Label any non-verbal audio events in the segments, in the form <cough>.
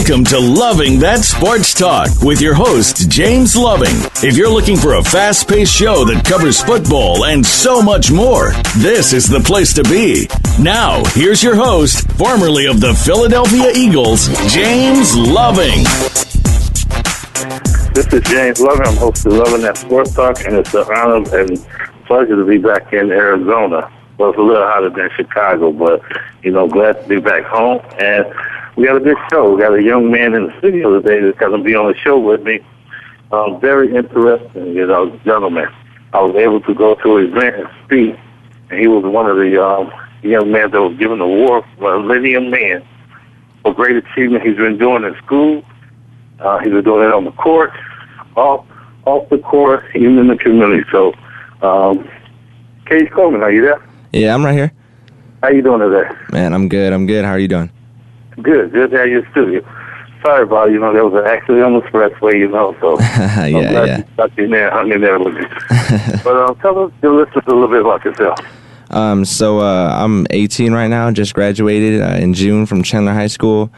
Welcome to Loving That Sports Talk with your host, James Loving. If you're looking for a fast paced show that covers football and so much more, this is the place to be. Now, here's your host, formerly of the Philadelphia Eagles, James Loving. This is James Loving. I'm host of Loving That Sports Talk, and it's an honor and pleasure to be back in Arizona. Well, it's a little hotter than Chicago, but, you know, glad to be back home. And we got a big show. We got a young man in the studio today that's going to be on the show with me. Um, very interesting, you know, gentleman. I was able to go to his event and speak, and he was one of the um, young men that was given the award for a Millennium Man for great achievement he's been doing in school. Uh, he's been doing it on the court, off off the court, even in the community. So, um, Cage Coleman, are you there? Yeah, I'm right here. How you doing today? Man, I'm good. I'm good. How are you doing? Good, good to have you in studio. Sorry about, you know, there was an accident on the expressway, you know, so <laughs> yeah, I'm glad yeah. you stuck in there, hung in there with me. <laughs> but um, tell us, your listeners a little bit about yourself. Um, so uh, I'm 18 right now. Just graduated uh, in June from Chandler High School.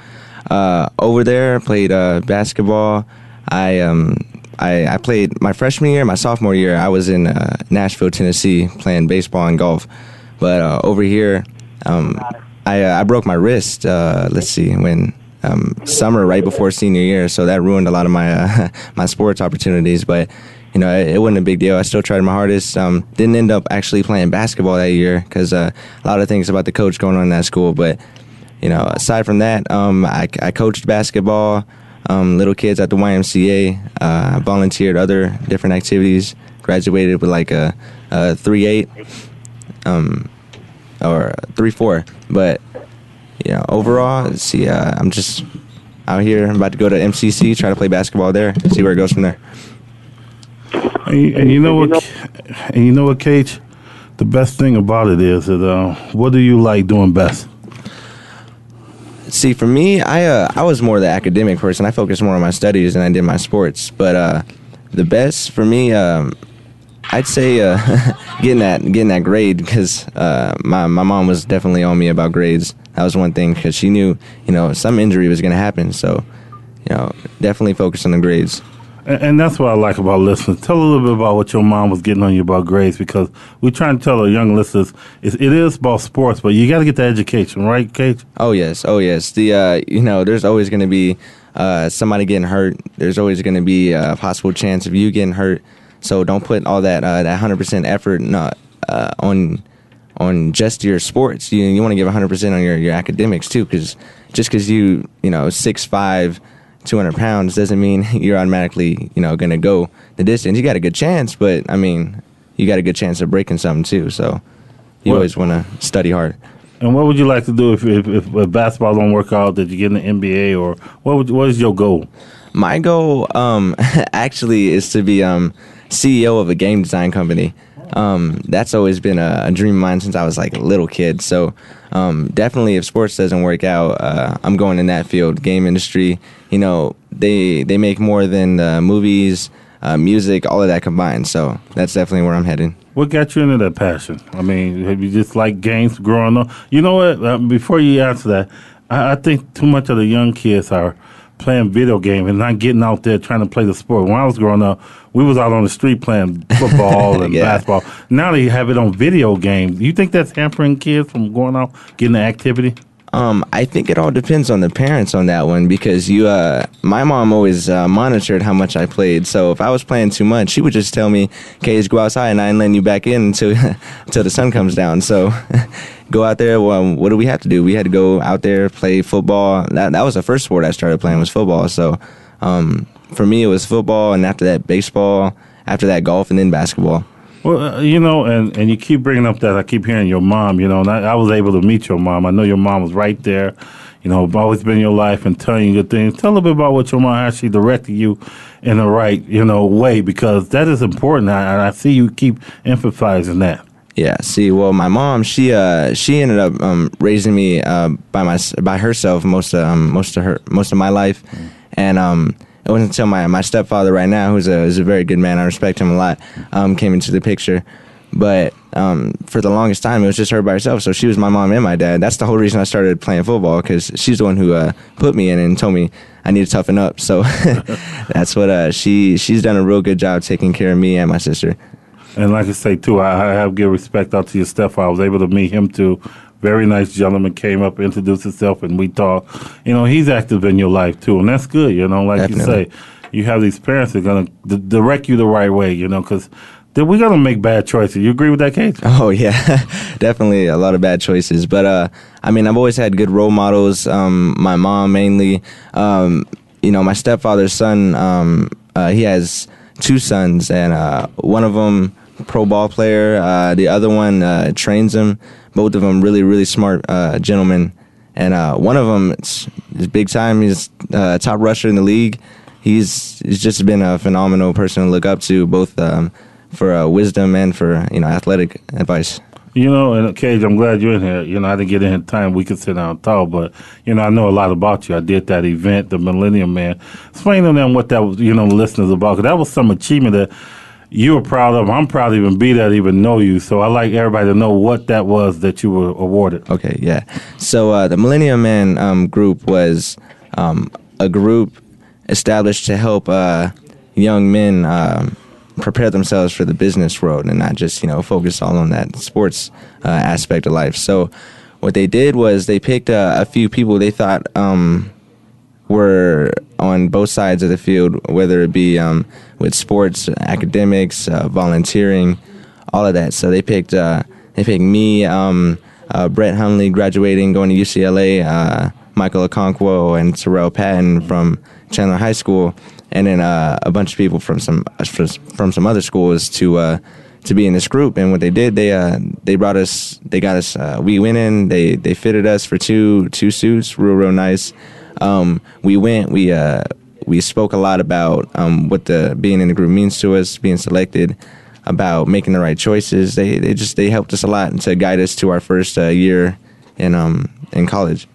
Uh, over there, played uh, basketball. I um, I, I played my freshman year, my sophomore year. I was in uh, Nashville, Tennessee, playing baseball and golf. But uh, over here, um, I uh, I broke my wrist. Uh, let's see when. Um, summer right before senior year, so that ruined a lot of my uh, <laughs> my sports opportunities. But you know, it, it, wasn't a big deal. I still tried my hardest. Um, didn't end up actually playing basketball that year because uh, a lot of things about the coach going on in that school. But you know, aside from that, um, I, I, coached basketball, um, little kids at the YMCA. Uh, I volunteered other different activities. Graduated with like a, a three eight, um, or three four. But you know, overall, see, uh, I'm just out here. I'm about to go to MCC, try to play basketball there, see where it goes from there. And, and you know what? And you know what, Cage? The best thing about it is that uh, what do you like doing best? See, for me, I uh, I was more the academic person. I focused more on my studies than I did my sports. But uh, the best for me, um, I'd say uh, <laughs> getting that getting that grade because uh, my my mom was definitely on me about grades. That was one thing because she knew you know some injury was going to happen. So you know definitely focus on the grades. And, and that's what I like about listeners. Tell a little bit about what your mom was getting on you about grades because we're trying to tell our young listeners it, it is about sports, but you got to get the education, right, Cage? Oh yes, oh yes. The uh, you know there's always going to be uh, somebody getting hurt. There's always going to be a possible chance of you getting hurt. So don't put all that uh, that hundred percent effort not, uh, on on just your sports. You you want to give hundred percent on your, your academics too, because just because you you know six five. 200 pounds doesn't mean <laughs> you're automatically, you know, going to go the distance. You got a good chance, but I mean, you got a good chance of breaking something too. So you What- always want to study hard. And what would you like to do if, if, if, if basketball don't work out? Did you get in the NBA or what? Would, what is your goal? My goal, um, <laughs> actually, is to be um, CEO of a game design company. Um, that's always been a, a dream of mine since I was like a little kid. So um, definitely, if sports doesn't work out, uh, I'm going in that field. Game industry, you know, they they make more than uh, movies, uh, music, all of that combined. So that's definitely where I'm heading. What got you into that passion? I mean, have you just liked games growing up? You know what? Uh, before you answer that, I, I think too much of the young kids are playing video games and not getting out there trying to play the sport. When I was growing up, we was out on the street playing football <laughs> and Yeah. basketball. Now they have it on video games. Do you think that's hampering kids from going out getting the activity? Um, I think it all depends on the parents on that one because you, uh, my mom always uh, monitored how much I played. So if I was playing too much, she would just tell me, "Okay, just go outside, and I ain't letting you back in until <laughs> until the sun comes down." So <laughs> go out there. Well, what do we have to do? We had to go out there play football. That that was the first sport I started playing was football. So um, for me, it was football, and after that, baseball. After that, golf, and then basketball. Well, uh, you know, and, and you keep bringing up that I keep hearing your mom, you know, and I, I was able to meet your mom. I know your mom was right there, you know, always been in your life and telling you good things. Tell a little bit about what your mom actually directed you in the right, you know, way because that is important. And I, I see you keep emphasizing that. Yeah. See, well, my mom, she uh, she ended up um, raising me uh, by my by herself most of um, most of her most of my life, and um, it wasn't until my, my stepfather right now, who's a, who's a very good man, I respect him a lot, um, came into the picture. But um, for the longest time, it was just her by herself. So she was my mom and my dad. That's the whole reason I started playing football because she's the one who uh, put me in and told me I need to toughen up. So <laughs> that's what uh, she she's done a real good job taking care of me and my sister. And like I say too, I, I have give respect out to your stepfather. I was able to meet him too. Very nice gentleman came up, introduced himself, and we talked. You know, he's active in your life too, and that's good. You know, like Definitely. you say, you have these parents that are gonna d- direct you the right way. You know, because we're gonna make bad choices. You agree with that, Cage? Oh <laughs> yeah, definitely a lot of bad choices. But uh, I mean, I've always had good role models. Um, my mom mainly. Um, you know, my stepfather's son. Um, uh, he has two sons, and uh, one of them pro ball player. Uh, the other one uh, trains him. Both of them really, really smart uh, gentlemen. And uh, one of them is, big time. He's uh, top rusher in the league. He's he's just been a phenomenal person to look up to, both um, for uh, wisdom and for you know athletic advice. You know, and Cage, I'm glad you're in here. You know, I didn't get in time. We could sit down and talk, but you know, I know a lot about you. I did that event, the Millennium Man. Explain to them what that was. You know, the listeners about. Cause that was some achievement that you were proud of. I'm proud to even be that, even know you. So I like everybody to know what that was that you were awarded. Okay, yeah. So uh, the Millennium Man um, group was um, a group established to help uh, young men um, prepare themselves for the business world and not just you know focus all on that sports uh, aspect of life. So what they did was they picked uh, a few people they thought um, were on both sides of the field, whether it be um, with sports, academics, uh, volunteering, all of that. So they picked uh, they picked me, um, uh, Brett Hundley, graduating, going to UCLA, uh, Michael Okonkwo, and Terrell Patton from Chandler High School, and then uh, a bunch of people from some from some other schools to uh, to be in this group. And what they did, they uh, they brought us, they got us. Uh, we went in, they they fitted us for two two suits, real real nice. Um, we went, we uh, we spoke a lot about um, what the being in the group means to us, being selected, about making the right choices. They they just they helped us a lot and to guide us to our first uh, year in um in college.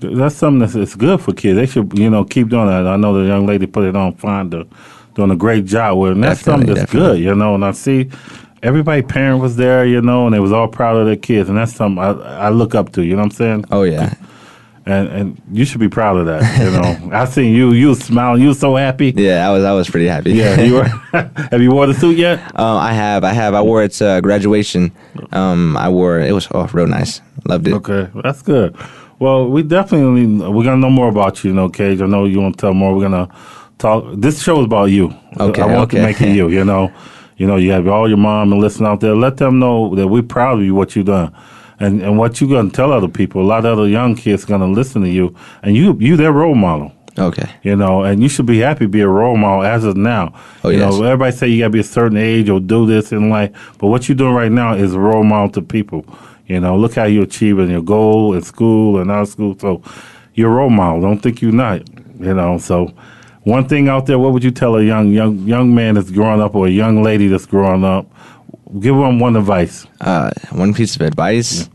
That's something that's it's good for kids. They should, you know, keep doing that. I know the young lady put it on Fonda, doing a great job with it. And that's Definitely, something that's definitely. good, you know. And I see everybody parent was there, you know, and they was all proud of their kids. And that's something I, I look up to, you know what I'm saying? Oh yeah, And and you should be proud of that, you know. <laughs> I seen you, you was smiling, you was so happy. yeah. I was I was pretty happy. Yeah, you were. <laughs> <laughs> have you wore the suit yet? Um, I have, I have. I wore it to graduation. Um, I wore it. It was oh, real nice. Loved it. Okay, that's good. Well, we definitely we're gonna know more about you, you know, Cage. I know you want to tell more. We're gonna talk. This show is about you. Okay, I want to okay. make it you. You know, you know, you have all your mom and listen out there. Let them know that we're proud of you, what you've done, and and what you're gonna tell other people. A lot of other young kids gonna listen to you, and you you their role model. Okay. You know, and you should be happy to be a role model as of now. Oh, you yes. know, everybody say you gotta be a certain age or do this in life, but what you're doing right now is a role model to people. You know, look how you're achieving your goal in school and out of school. So you're a role model. Don't think you're not. You know, so one thing out there, what would you tell a young young young man that's growing up or a young lady that's growing up? Give them one advice. Uh, one piece of advice.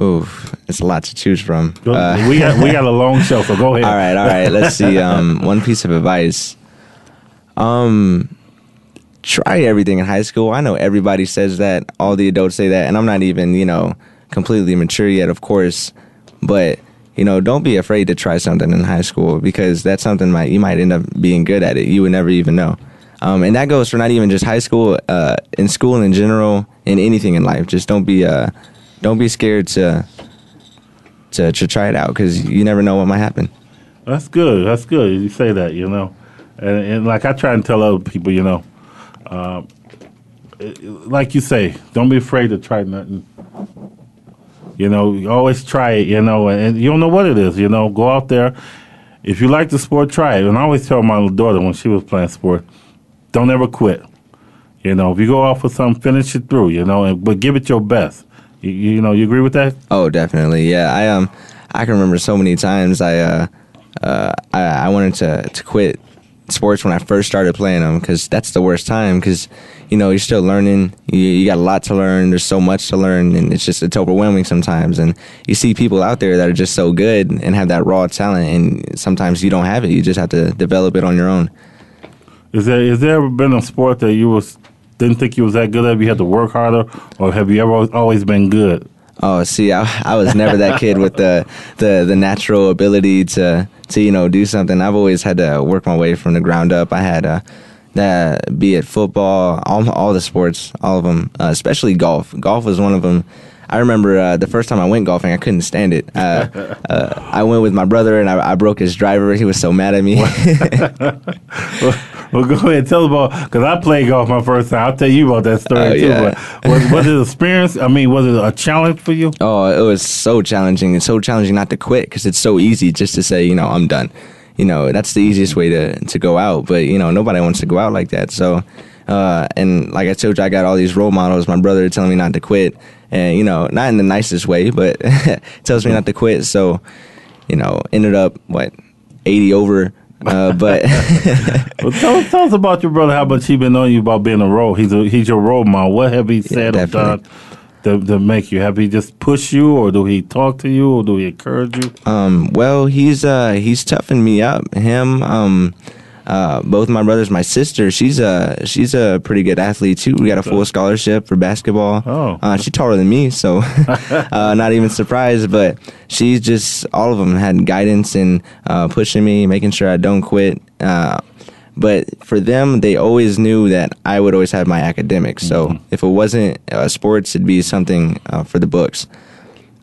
Ooh, it's a lot to choose from. Uh, we got we got a long show, so go <laughs> ahead. all right, all right. Let's see. Um, <laughs> one piece of advice. Um, try everything in high school. I know everybody says that. All the adults say that, and I'm not even, you know, completely mature yet, of course. But you know, don't be afraid to try something in high school because that's something might you might end up being good at it. You would never even know. Um, and that goes for not even just high school, uh, in school in general, in anything in life. Just don't be, uh, don't be scared to to to try it out because you never know what might happen. That's good. That's good. You say that, you know, and, and like I try and tell other people, you know, it- like you say, don't be afraid to try nothing. You know, you always try it. You know, and, and you don't know what it is. You know, go out there. If you like the sport, try it. And I always tell my little daughter when she was playing sport, don't ever quit. You know, if you go off with something, finish it through. You know, and, but give it your best. You, you know, you agree with that? Oh, definitely. Yeah, I um, I can remember so many times I uh, uh, I, I wanted to to quit sports when I first started playing them because that's the worst time because you know you're still learning. You, you got a lot to learn. There's so much to learn, and it's just it's overwhelming sometimes. And you see people out there that are just so good and have that raw talent, and sometimes you don't have it. You just have to develop it on your own. Is there is there ever been a sport that you was didn't think you was that good at? You had to work harder, or have you ever always been good? Oh, see, I, I was never that kid with the, the the natural ability to to you know do something. I've always had to work my way from the ground up. I had uh, that be it football, all all the sports, all of them, uh, especially golf. Golf was one of them. I remember uh, the first time I went golfing, I couldn't stand it. Uh, uh, I went with my brother and I, I broke his driver. He was so mad at me. Well, <laughs> <laughs> go ahead, and tell about because I played golf my first time. I'll tell you about that story Oh, too. yeah. But was, was it experience? I mean, was it a challenge for you? Oh, it was so challenging. It's so challenging not to quit because it's so easy just to say, you know, I'm done. You know, that's the easiest way to to go out. But you know, nobody wants to go out like that. So, uh, and like I told you, I got all these role models. My brother telling me not to quit, and you know, not in the nicest way, but <laughs> tells me not to quit. So, you know, ended up what 80 over. Uh, but <laughs> Well, tell, tell us about your brother. How much he been on you about being a role? He's a, he's your role model. What have he said or done to, to make you? Have he just pushed you, or do he talk to you, or do he encourage you? Um, well, he's uh, he's toughened me up. Him, um, uh, both my brothers, my sister, she's a she's a pretty good athlete too. We got a full scholarship for basketball. Oh. uh, she's taller than me, so <laughs> uh, not even surprised. But she's just all of them had guidance and uh, pushing me, making sure I don't quit. Uh, but for them, they always knew that I would always have my academics. So if it wasn't uh, sports, it'd be something uh, for the books.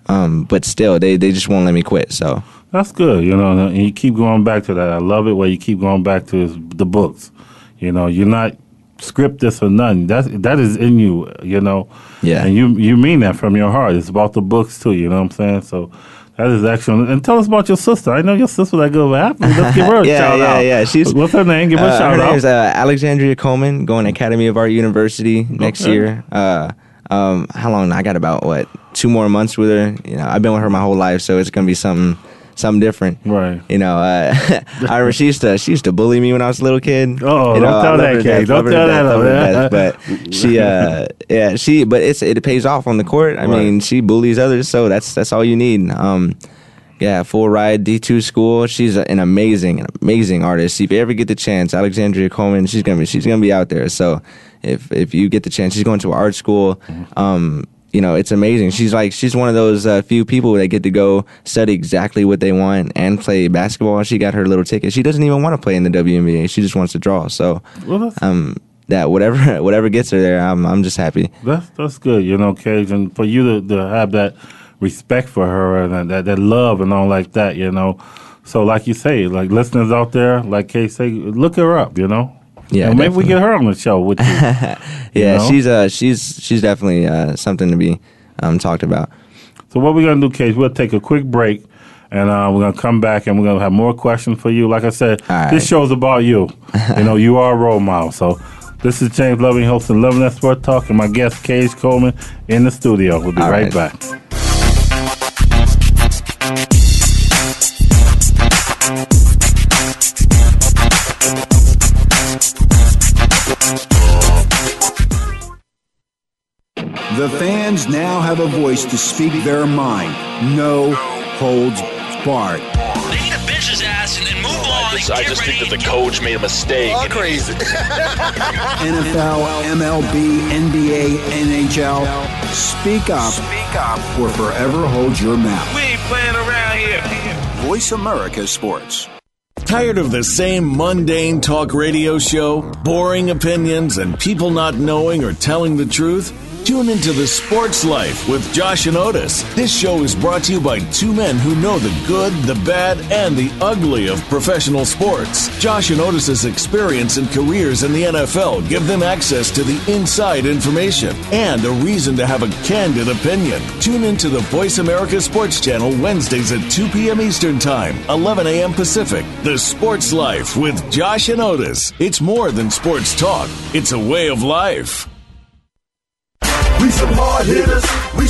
Um, but still, they, they just won't let me quit. So That's good, you know, and you keep going back to that. I love it where you keep going back to the books. You know, you're not script this or nothing. That's that is in you, you know. Yeah. And you you mean that from your heart. It's about the books too, you know what I'm saying? So that is excellent. And tell us about your sister. I know your sister that good with athletes. Let's give her a <laughs> yeah, shout yeah, out. yeah. She's what's her name? Give her a uh, shout her out. name's uh, Alexandria Coleman, going to Academy of Art University next Okay. year. Uh, um, how long? I got about what two more months with her. You know, I've been with her my whole life, so it's gonna be something something different. Right. You know, uh, <laughs> I remember she used to she used to bully me when I was a little kid. Oh, you don't tell that, Kay. Don't love her to tell that love her to death. But she, uh, yeah, she, but it's it pays off on the court. I Right. mean, she bullies others, so that's that's all you need. Um, yeah, full ride D two school. She's an amazing, an amazing artist. If you ever get the chance, Alexandria Coleman, she's gonna be she's gonna be out there. So if if you get the chance, she's going to art school. Um, you know, it's amazing. She's like she's one of those uh, few people that get to go study exactly what they want and play basketball. She got her little ticket. She doesn't even want to play in the WNBA. She just wants to draw. So Well, um, that whatever <laughs> whatever gets her there, I'm I'm just happy. that's that's good, you know, Cage, and for you to, to have that respect for her and that, that love and all like that, you know. So, like you say, like listeners out there, like Kay say, look her up, you know. Yeah, And maybe we get her on the show with <laughs> you. Yeah, know? she's uh she's she's definitely uh something to be um talked about. so, what we're gonna do, Cage, we'll take a quick break. And uh, we're gonna come back, and we're gonna have more questions for you. Like I said, right. this show's about you. <laughs> you know, you are a role model. So, this is James Loving, hosting Loving That Sport Talk, and my guest Cage Coleman in the studio. We'll be right right. back. The fans now have a voice to speak their mind. No holds barred. They need to bench his ass and, and move oh, on. I just, and I just think that the coach made a mistake. All crazy. <laughs> NFL, MLB, NBA, NHL. Speak up. Speak up. Or forever hold your mouth. We ain't playing around here. Voice America Sports. Tired of the same mundane talk radio show, boring opinions, and people not knowing or telling the truth? Tune into the Sports Life with Josh and Otis. This show is brought to you by two men who know the good, the bad, and the ugly of professional sports. Josh and Otis's experience and careers in the NFL give them access to the inside information and a reason to have a candid opinion. Tune into the Voice America Sports Channel Wednesdays at 2 p.m. Eastern Time, 11 a.m. Pacific. The Sports Life with Josh and Otis. It's more than sports talk, it's a way of life. We some hard hitters.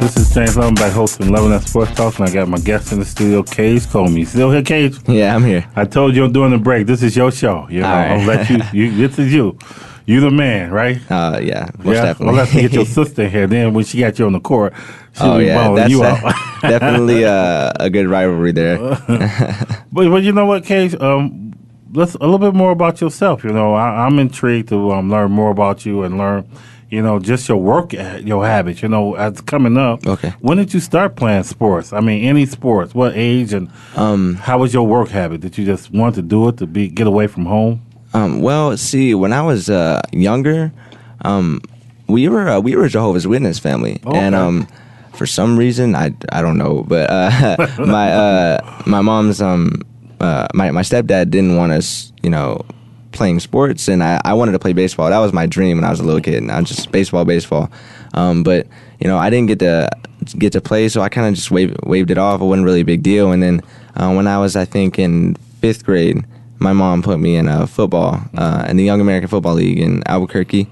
This is James Loving back hosting Loving That Sports Talk, and I got my guest in the studio, Cage Comey. Still here, Cage? Yeah, I'm here. I told you I'm doing the break, this is your show. You know, right. I'll let you, you. This is you. You the man, right? Uh, yeah, most yeah. definitely. Well, let's get your <laughs> sister here. Then when she got you on the court, she'll oh yeah, that's you out. <laughs> definitely uh, a good rivalry there. <laughs> But but you know what, Cage? Um, let's a little bit more about yourself. You know, I, I'm intrigued to um, learn more about you and learn, you know, just your work, uh, your habits. You know, as coming up. Okay. When did you start playing sports? I mean, any sports? What age and Um, how was your work habit? Did you just want to do it to be get away from home? Um, well, see, when I was uh, younger, um, we were uh, we were a Jehovah's Witness family, and um, for some reason I, I don't know, but uh, <laughs> my uh, my mom's um uh, my my stepdad didn't want us, you know, playing sports, and I, I wanted to play baseball. That was my dream when I was a little kid, and I was just baseball, baseball. Um, but you know, I didn't get to get to play, so I kind of just waved waved it off. It wasn't really a big deal. And then uh, when I was, I think, in fifth grade, my mom put me in a football uh, in the Young American Football League in Albuquerque,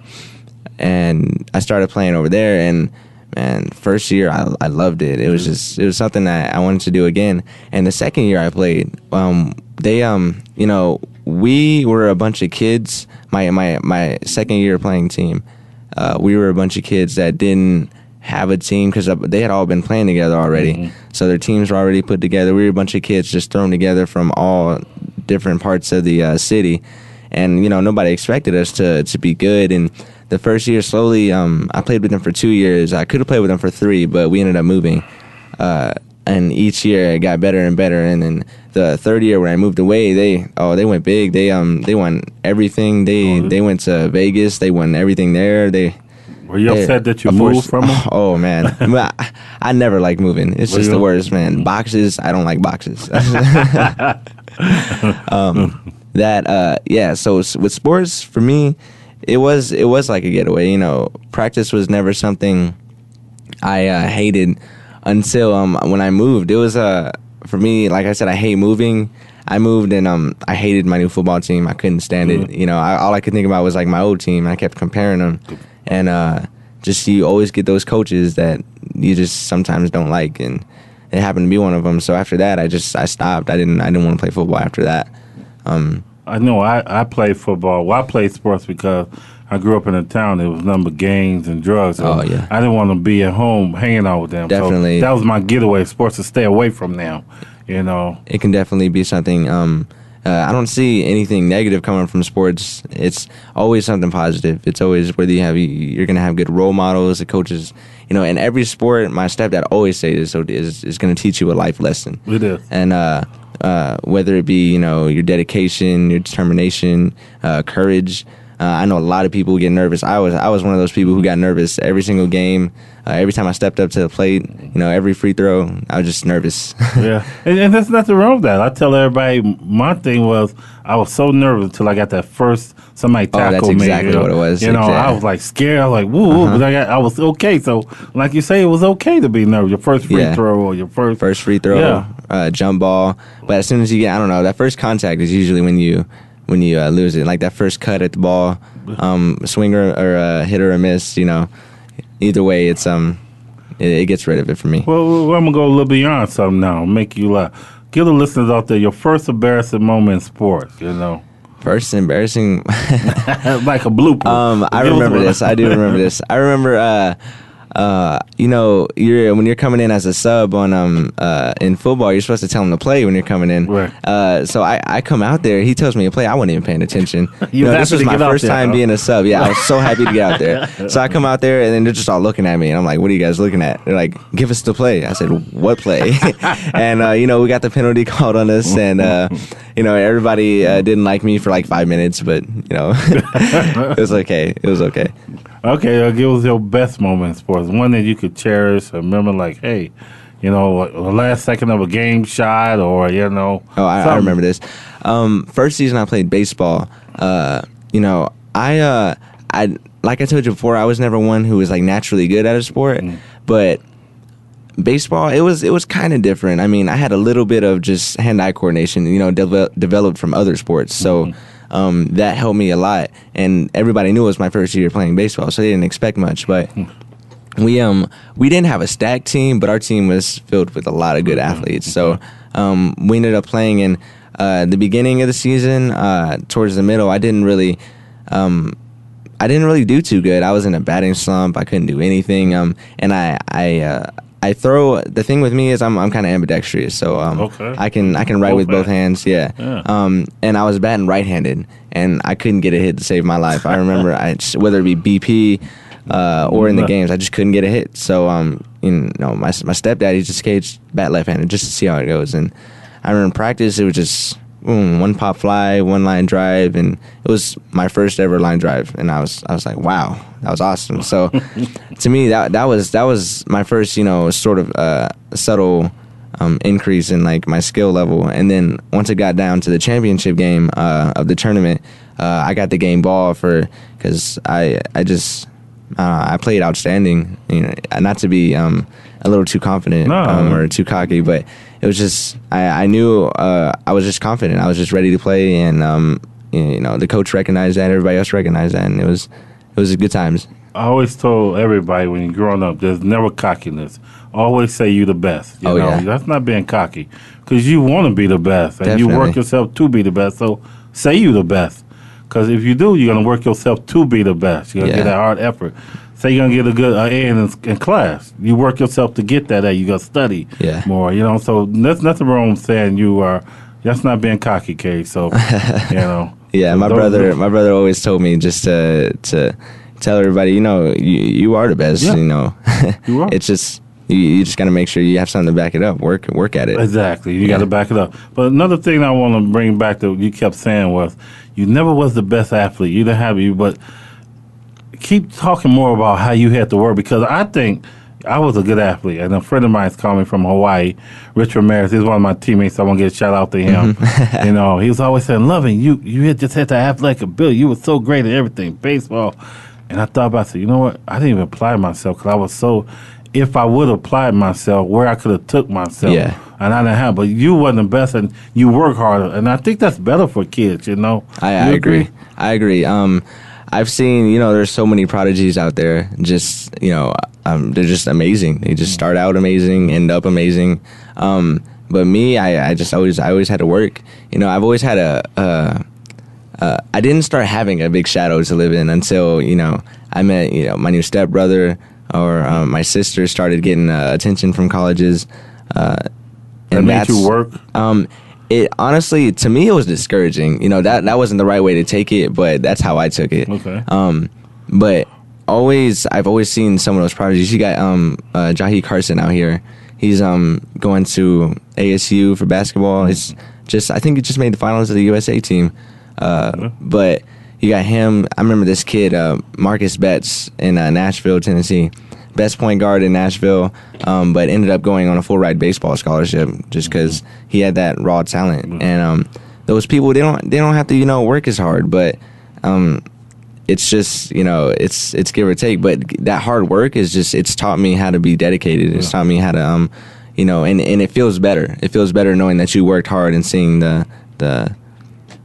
and I started playing over there. And man, first year I, I loved it. It was just it was something that I wanted to do again. And the second year I played, um, they um, you know, we were a bunch of kids. My my my second year playing team, uh, we were a bunch of kids that didn't have a team because they had all been playing together already. So their teams were already put together. We were a bunch of kids just thrown together from all different parts of the uh, city, and you know nobody expected us to to be good. And the first year, slowly, um, I played with them for two years. I could have played with them for three, but we ended up moving. Uh, and each year it got better and better. And then the third year when I moved away, they oh they went big. They um they won everything. They they went to Vegas. They won everything there. They Were you they- upset that you moved from them? <laughs> Oh man, <laughs> I, I never like moving. It's Well, just the worst, man. Boxes, I don't like boxes. <laughs> um, that uh, yeah. So with sports, for me, it was it was like a getaway. You know, practice was never something I uh, hated until um when I moved. It was uh for me, like I said, I hate moving. I moved and um I hated my new football team. I couldn't stand it. You know, I, all I could think about was like my old team. I kept comparing them, and uh just you always get those coaches that you just sometimes don't like, and it happened to be one of them. So after that, I just I stopped. I didn't I didn't want to play football after that. Um, I know I, I played football. Well, I played sports because I grew up in a town that was nothing but gangs and drugs. So Oh, yeah. I didn't want to be at home hanging out with them. So Definitely. that was my getaway. Sports to stay away from them. You know. it can definitely be something um, uh, I don't see anything negative coming from sports. It's always something positive. It's always whether you have you're gonna have good role models, the coaches, you know. In every sport, my stepdad always says this, so is is gonna teach you a life lesson. It is. And uh, uh, whether it be you know your dedication, your determination, uh, courage. Uh, I know a lot of people get nervous. I was I was one of those people who got nervous every single game. Uh, every time I stepped up to the plate, you know, every free throw, I was just nervous. <laughs> yeah, and, and there's nothing wrong with that. I tell everybody my thing was I was so nervous until I got that first somebody Oh, tackled that's me. exactly you know? what it was. You know, I was like scared. I was like, woo, woo, Uh-huh. but I got I was okay. So, like you say, it was okay to be nervous. Your first free Yeah. throw or your first first free throw, Yeah. uh, jump ball. But as soon as you get, I don't know, that first contact is usually when you when you uh, lose it. Like that first cut at the ball, um, swing or, uh, hit or a miss. You know, either way, it's um, it, it gets rid of it for me. Well, well, I'm gonna go a little beyond something now. Make you laugh. Give the listeners out there your first embarrassing moment in sports. You know, First embarrassing. <laughs> <laughs> like a blooper. Um, I remember this. I do remember this. I remember. Uh, uh, you know, you're when you're coming in as a sub on um uh in football, you're supposed to tell him to play when you're coming in. Right. Uh, so I, I come out there. He tells me to play. I wasn't even paying attention. <laughs> You know, this was my first there, time being a sub. Yeah, I was so happy to get out there. <laughs> So I come out there, and then they're just all looking at me, and I'm like, "What are you guys looking at?" They're like, "Give us the play." I said, "What play?" <laughs> and uh, you know, we got the penalty called on us, and uh, you know, everybody uh, didn't like me for like five minutes, but you know, it was okay. It was okay. Okay, uh, give us your best moment in sports. One that you could cherish. Remember, like, hey, you know, the last second of a game shot, or you know. Oh, I, I remember this. Um, first season I played baseball. Uh, you know, I, uh, I like I told you before, I was never one who was like naturally good at a sport, Mm. but baseball it was it was kind of different. I mean, I had a little bit of just hand-eye coordination, you know, devel- developed from other sports, so. Mm-hmm. Um, that helped me a lot, and everybody knew it was my first year playing baseball, so they didn't expect much. But we um we didn't have a stacked team, but our team was filled with a lot of good athletes. So um, we ended up playing in uh, the beginning of the season. Uh, towards the middle, I didn't really. Um, I didn't really do too good. I was in a batting slump. I couldn't do anything. Um, and I, I, uh, I throw. The thing with me is I'm, I'm kind of ambidextrous, so um, Okay. I can, I can write Both with both hands. hands. Yeah. Yeah. Um, and I was batting right-handed, and I couldn't get a hit to save my life. I remember, <laughs> I just, whether it be BP uh, or in the games, I just couldn't get a hit. So, um, you know, my my stepdad he just caged bat left-handed just to see how it goes. And I remember in practice, it was just boom, one pop fly, one line drive, and it was my first ever line drive. And I was I was like, wow, that was awesome. So, <laughs> to me, that that was that was my first, you know, sort of uh, subtle um, increase in like my skill level. And then once it got down to the championship game uh, of the tournament, uh, I got the game ball for because I I just uh, I played outstanding. You know, not to be um, a little too confident No. um, or too cocky, but it was just I, I knew uh, I was just confident. I was just ready to play, and um, you know the coach recognized that, everybody else recognized that, and it was it was good times. I always told everybody when you're growing up, there's never cockiness. Always say you're the best. You Oh, know, yeah. that's not being cocky because you want to be the best and you work yourself to be the best. So say you the best because if you do, you're gonna work yourself to be the best. You're gonna Yeah. get that hard effort. Say you're gonna get a good uh, A in, in class. You work yourself to get that A. You gotta study Yeah. more. You know, so there's nothing wrong with saying you are. That's not being cocky, Kay. So <laughs> you know. Yeah, my brother, my brother always told me just to to tell everybody, you know, you you are the best. Yeah. You know, You are. <laughs> it's just you, you just got to make sure you have something to back it up. Work work at it. Exactly. You got to back it up. But another thing I want to bring back that you kept saying was you never was the best athlete. You didn't have you, but keep talking more about how you had to work because I think I was a good athlete. And a friend of mine's called me from Hawaii, Rich Ramirez. He's one of my teammates. So I want to get a shout out to him. <laughs> you know, he was always saying, "Loving you, you had just had the athletic ability. You were so great at everything, baseball." And I thought about, it, you know what? I didn't even apply myself because I was so. If I would have applied myself, where I could have took myself, Yeah. and I didn't have. But you wasn't the best, and you work harder, and I think that's better for kids. You know, I, I You agree. I agree. Um, I've seen, you know, there's so many prodigies out there. Just, you know, um, they're just amazing. They just start out amazing, end up amazing. Um, but me, I, I just always, I always had to work. You know, I've always had a. Uh, uh, I didn't start having a big shadow to live in until you know I met you know my new stepbrother or um, my sister started getting uh, attention from colleges. Uh, That made you work? Um, it honestly to me it was discouraging. You know that that wasn't the right way to take it, but that's how I took it. Okay. Um, but always I've always seen some of those prodigies. You got um uh, Jahii Carson out here. He's um going to ASU for basketball. It's just I think he just made the finals of the USA team. Uh, but you got him. I remember this kid, uh, Marcus Betts, in uh, Nashville, Tennessee. Best point guard in Nashville, um, but ended up going on a full ride baseball scholarship just because he had that raw talent. And um, those people, they don't they don't have to you know work as hard, but um, it's just you know it's it's give or take. But that hard work is just it's taught me how to be dedicated. It's taught me how to um, you know, and, and it feels better. It feels better knowing that you worked hard and seeing the the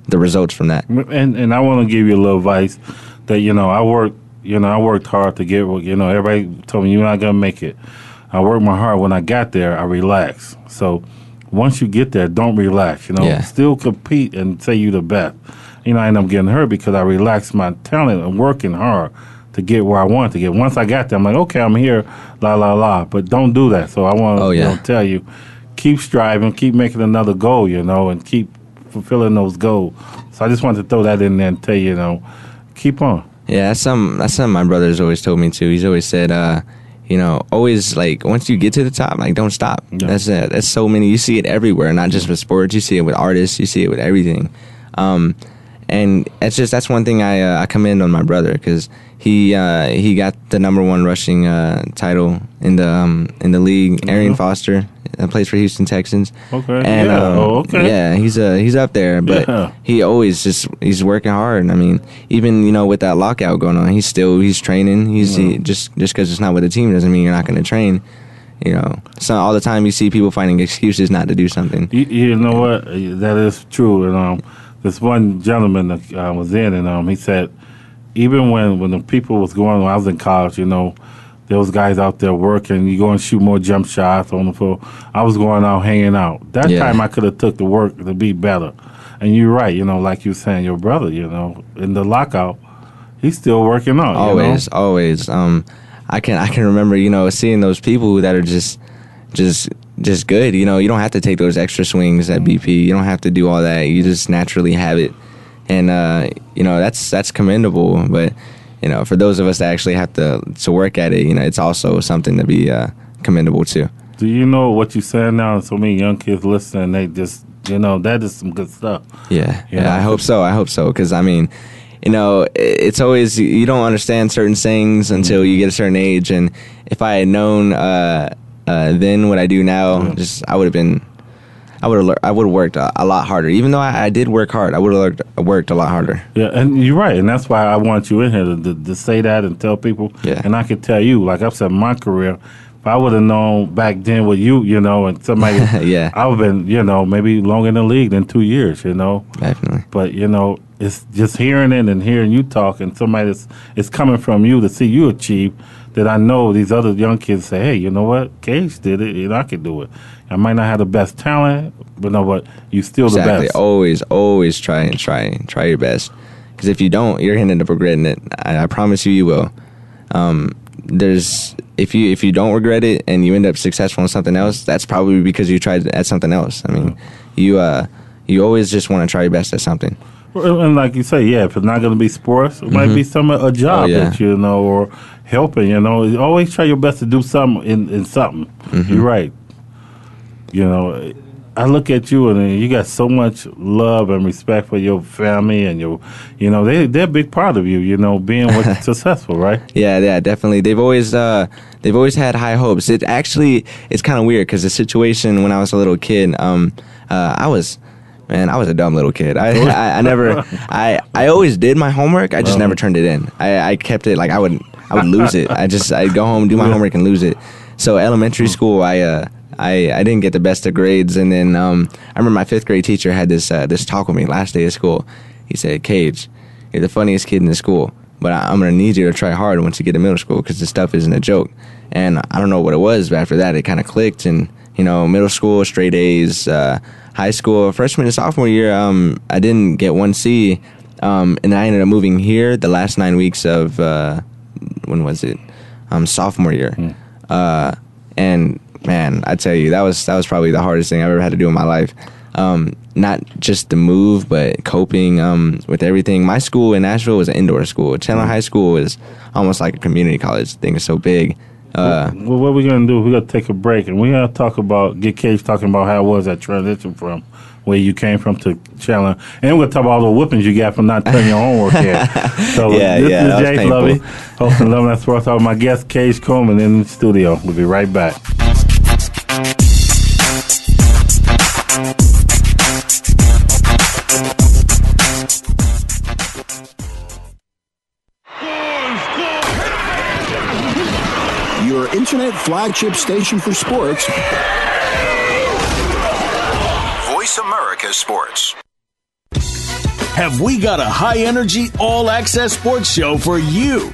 the results from that. And and I want to give you a little advice that you know I worked you know I worked hard to get you know everybody told me you're not gonna make it. I worked my hard. When I got there, I relaxed. So once you get there, don't relax. You know, Yeah. still compete and say you're the best. You know, I end up getting hurt because I relaxed my talent and working hard to get where I wanted to get. Once I got there, I'm like, okay, I'm here, la la la. But don't do that. So I want to Oh, you know, tell you, keep striving, keep making another goal. You know, and keep fulfilling those goals. So I just wanted to throw that in there and tell you, you know, keep on. Yeah, that's some that's something my brother's always told me too. He's always said, uh, you know, always like once you get to the top, like don't stop. That's it. That's so many. You see it everywhere, not just with sports. You see it with artists. You see it with everything. Um, and it's just that's one thing I uh, I commend on my brother because he uh, he got the number one rushing uh, title in the um, in the league. Arian Foster uh, plays for Houston Texans. Okay. And Yeah. um, Oh, okay. yeah, he's uh he's up there, but Yeah. he always just he's working hard. I mean, even you know with that lockout going on, he's still he's training. He's he, just just because it's not with the team doesn't mean you're not going to train. You know, so all the time you see people finding excuses not to do something. You, you know what? That is true. And um, this one gentleman that uh, was in, and um, he said, even when when the people was going, when I was in college, you know, was guys out there working. You go and shoot more jump shots on the floor. I was going out hanging out. That Yeah. time I could have took the work to be better. And you're right. You know, like you saying, your brother. You know, in the lockout, he's still working out. always, always. Um, I can I can remember you know seeing those people that are just just just good. You know, you don't have to take those extra swings at BP. You don't have to do all that. You just naturally have it, and uh, you know that's that's commendable. But you know, for those of us that actually have to to work at it, you know, it's also something to be uh, commendable too. Do you know what you're saying now? So many young kids listening, they just, you know, that is some good stuff. Yeah, You yeah. know, I hope so. I hope so. Because I mean, you know, it's always you don't understand certain things until you get a certain age. And if I had known uh, uh, then what I do now, just I would have been, I would have, I would have worked a, a lot harder. Even though I, I did work hard, I would have worked, worked a lot harder. Yeah, and you're right, and that's why I want you in here to, to, to say that and tell people. Yeah. And I could tell you, like I've said, in my career, if I would have known back then with you, you know, and somebody, <laughs> Yeah. I would have been, you know, maybe longer in the league than two years, you know. Definitely. But you know, it's just hearing it and hearing you talk, and somebody that's it's coming from you to see you achieve. That I know these other young kids say, hey, you know what, Cage did it, and I could do it. I might not have the best talent, but know what, you still exactly. the best. Exactly. Always, always try and try, and try your best. Because if you don't, you're gonna end up regretting it. I, I promise you, you will. Um, there's if you if you don't regret it and you end up successful in something else, that's probably because you tried at something else. I mean, you uh, you always just want to try your best at something. And like you say, yeah, if it's not going to be sports, it might be some a job Oh, yeah. that you know or helping. You know, always try your best to do something in, in something. Mm-hmm. You're right. You know, I look at you and you got so much love and respect for your family and your, you know, they they're a big part of you. You know, being <laughs> successful, right? Yeah, yeah, definitely. They've always uh, they've always had high hopes. It actually it's kind of weird because the situation when I was a little kid, um, uh, I was. Man, I was a dumb little kid. I, <laughs> I, I never, I, I always did my homework. I just never turned it in. I, I kept it like I would, I would lose it. I just, I'd go home, do my <laughs> homework, and lose it. So elementary school, I, uh, I, I didn't get the best of grades, and then um, I remember my fifth grade teacher had this, uh, this talk with me last day of school. He said, "Cage, you're the funniest kid in the school, but I, I'm gonna need you to try hard once you get to middle school because this stuff isn't a joke." And I don't know what it was, but after that, it kind of clicked. And you know, middle school straight A's, uh, high school freshman and sophomore year, um, I didn't get one C, um, and I ended up moving here the last nine weeks of uh, when was it? Um, sophomore year, uh, and man, I tell you, that was that was probably the hardest thing I've ever had to do in my life. Um, not just the move, but coping um, with everything. My school in Nashville was an indoor school. Chandler High School is almost like a community college. thing is so big. Uh, well, what we gonna do? We gotta take a break, and we gotta talk about get Cage talking about how it was that transition from where you came from to Chandler, and we're gonna talk about all the whippings you got from not turning your homework in. <laughs> So Yeah, this yeah, is painful. Lovey, hosting Love That Sports Talk. My guest Cage Coleman in the studio. We'll be right back. Your internet flagship station for sports. Voice America Sports. Have we got a high energy, all access sports show for you?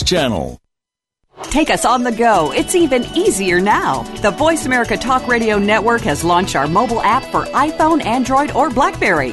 Channel. Take us on the go. It's even easier now. The Voice America Talk Radio Network has launched our mobile app for iPhone, Android, or Blackberry.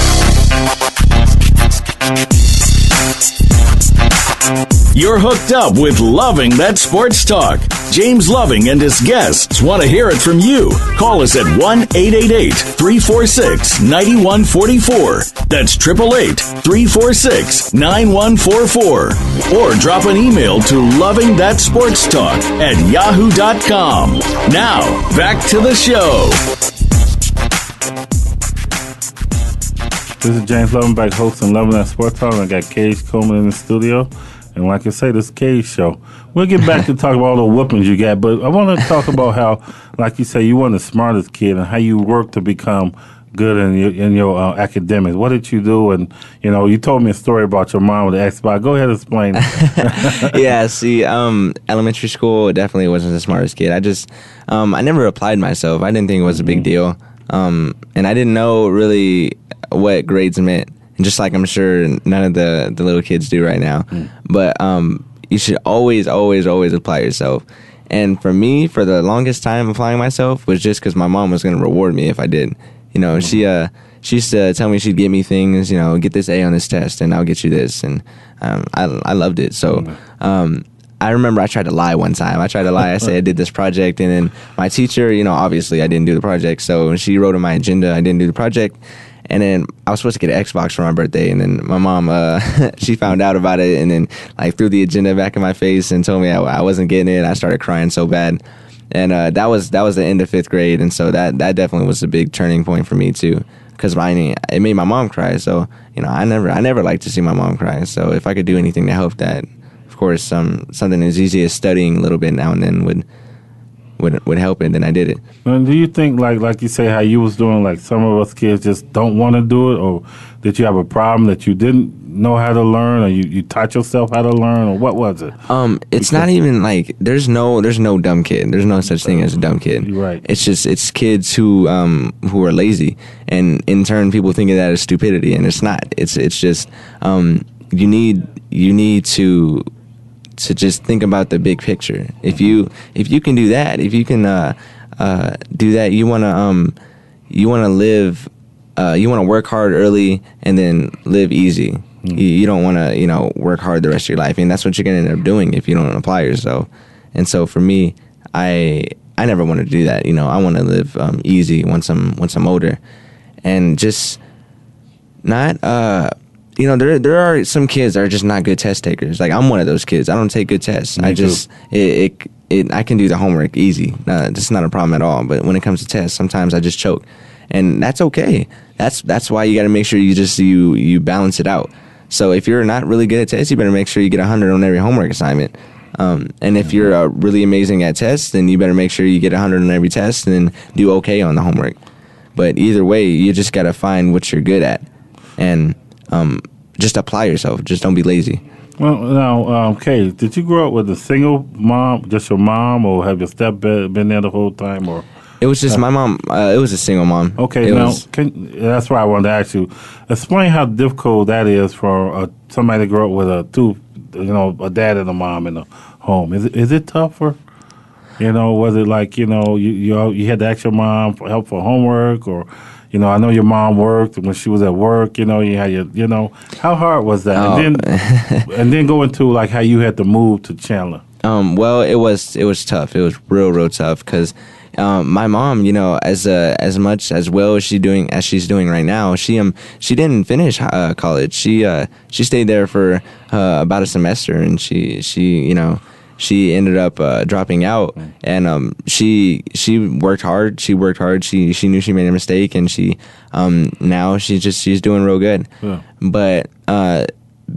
You're hooked up with Loving That Sports Talk. James Loving and his guests want to hear it from you. Call us at 1 888 346 9144. That's 888 346 9144. Or drop an email to Loving That Sports Talk at yahoo.com. Now, back to the show. This is James Loving back hosting Loving That Sports Talk. I got Cage Coleman in the studio. And like I say, this Cage show. We'll get back to talk about all the whoopings you got, but I want to talk about how, like you say, you weren't the smartest kid and how you worked to become good in your, in your uh, academics. What did you do? And, you know, you told me a story about your mom with the Xbox. Go ahead and explain. <laughs> yeah, see, um, elementary school definitely wasn't the smartest kid. I just, um, I never applied myself. I didn't think it was a big deal, um, and I didn't know really what grades meant. Just like I'm sure none of the the little kids do right now, but um, you should always, always, always apply yourself. And for me, for the longest time, applying myself was just because my mom was going to reward me if I did. You know, she uh, she used to tell me she'd get me things. You know, get this A on this test, and I'll get you this. And um, I I loved it. So um, I remember I tried to lie one time. I tried to lie. I said I did this project, and then my teacher, you know, obviously I didn't do the project. So she wrote in my agenda I didn't do the project. And then I was supposed to get an Xbox for my birthday, and then my mom, uh, <laughs> she found out about it, and then like threw the agenda back in my face and told me I, I wasn't getting it. I started crying so bad, and uh, that was that was the end of fifth grade, and so that that definitely was a big turning point for me too, because it made my mom cry. So you know, I never I never like to see my mom cry. So if I could do anything to help that, of course, um, something as easy as studying a little bit now and then would would would help it. Then I did it. And do you think, like like you say, how you was doing, like some of us kids just don't want to do it, or did you have a problem that you didn't know how to learn, or you, you taught yourself how to learn, or what was it? Um, it's not even like there's no there's no dumb kid. There's no such thing as a dumb kid. Right. It's just it's kids who um who are lazy, and in turn people think of that as stupidity, and it's not. It's it's just um you need you need to to just think about the big picture. If you if you can do that, if you can uh, uh, do that, you want to um, you want to live, uh, you want to work hard early and then live easy. You, you don't want to you know work hard the rest of your life, and that's what you're gonna end up doing if you don't apply yourself. And so for me, I I never wanted to do that. You know, I want to live um, easy once I'm once I'm older, and just not uh you know there there are some kids that are just not good test takers. Like i'm one of those kids. I don't take good tests. Me i just it, it it i can do the homework easy. Uh, it's not a problem at all. But when it comes to tests sometimes i just choke. And that's okay. That's that's why you got to make sure you just you you balance it out. So if you're not really good at tests you better make sure you get 100 on every homework assignment. Um, and if you're uh, really amazing at tests then you better make sure you get 100 on every test and do okay on the homework. But either way you just got to find what you're good at. And um, just apply yourself. Just don't be lazy. Well, now, um, Cage, did you grow up with a single mom, just your mom, or have your step been there the whole time, or? It was just my mom. Uh, it was a single mom. Okay, It now was- can, that's why I wanted to ask you. Explain how difficult that is for uh, somebody to grow up with a two, you know, a dad and a mom in a home. Is it, is it tougher? You know, was it like you know you you you had to ask your mom for help for homework, or you know, I know your mom worked when she was at work. You know, you had your you know, how hard was that? Oh. And then <laughs> and then go into like how you had to move to Chandler. Um, well, it was it was tough. It was real, real tough because um, my mom, you know, as uh, as much as well as she doing as she's doing right now, she um she didn't finish uh, college. She uh she stayed there for uh, about a semester, and she she you know she ended up uh, dropping out, and um she she worked hard. She worked hard. She she knew she made a mistake, and she um now she's just she's doing real good. Yeah. But uh,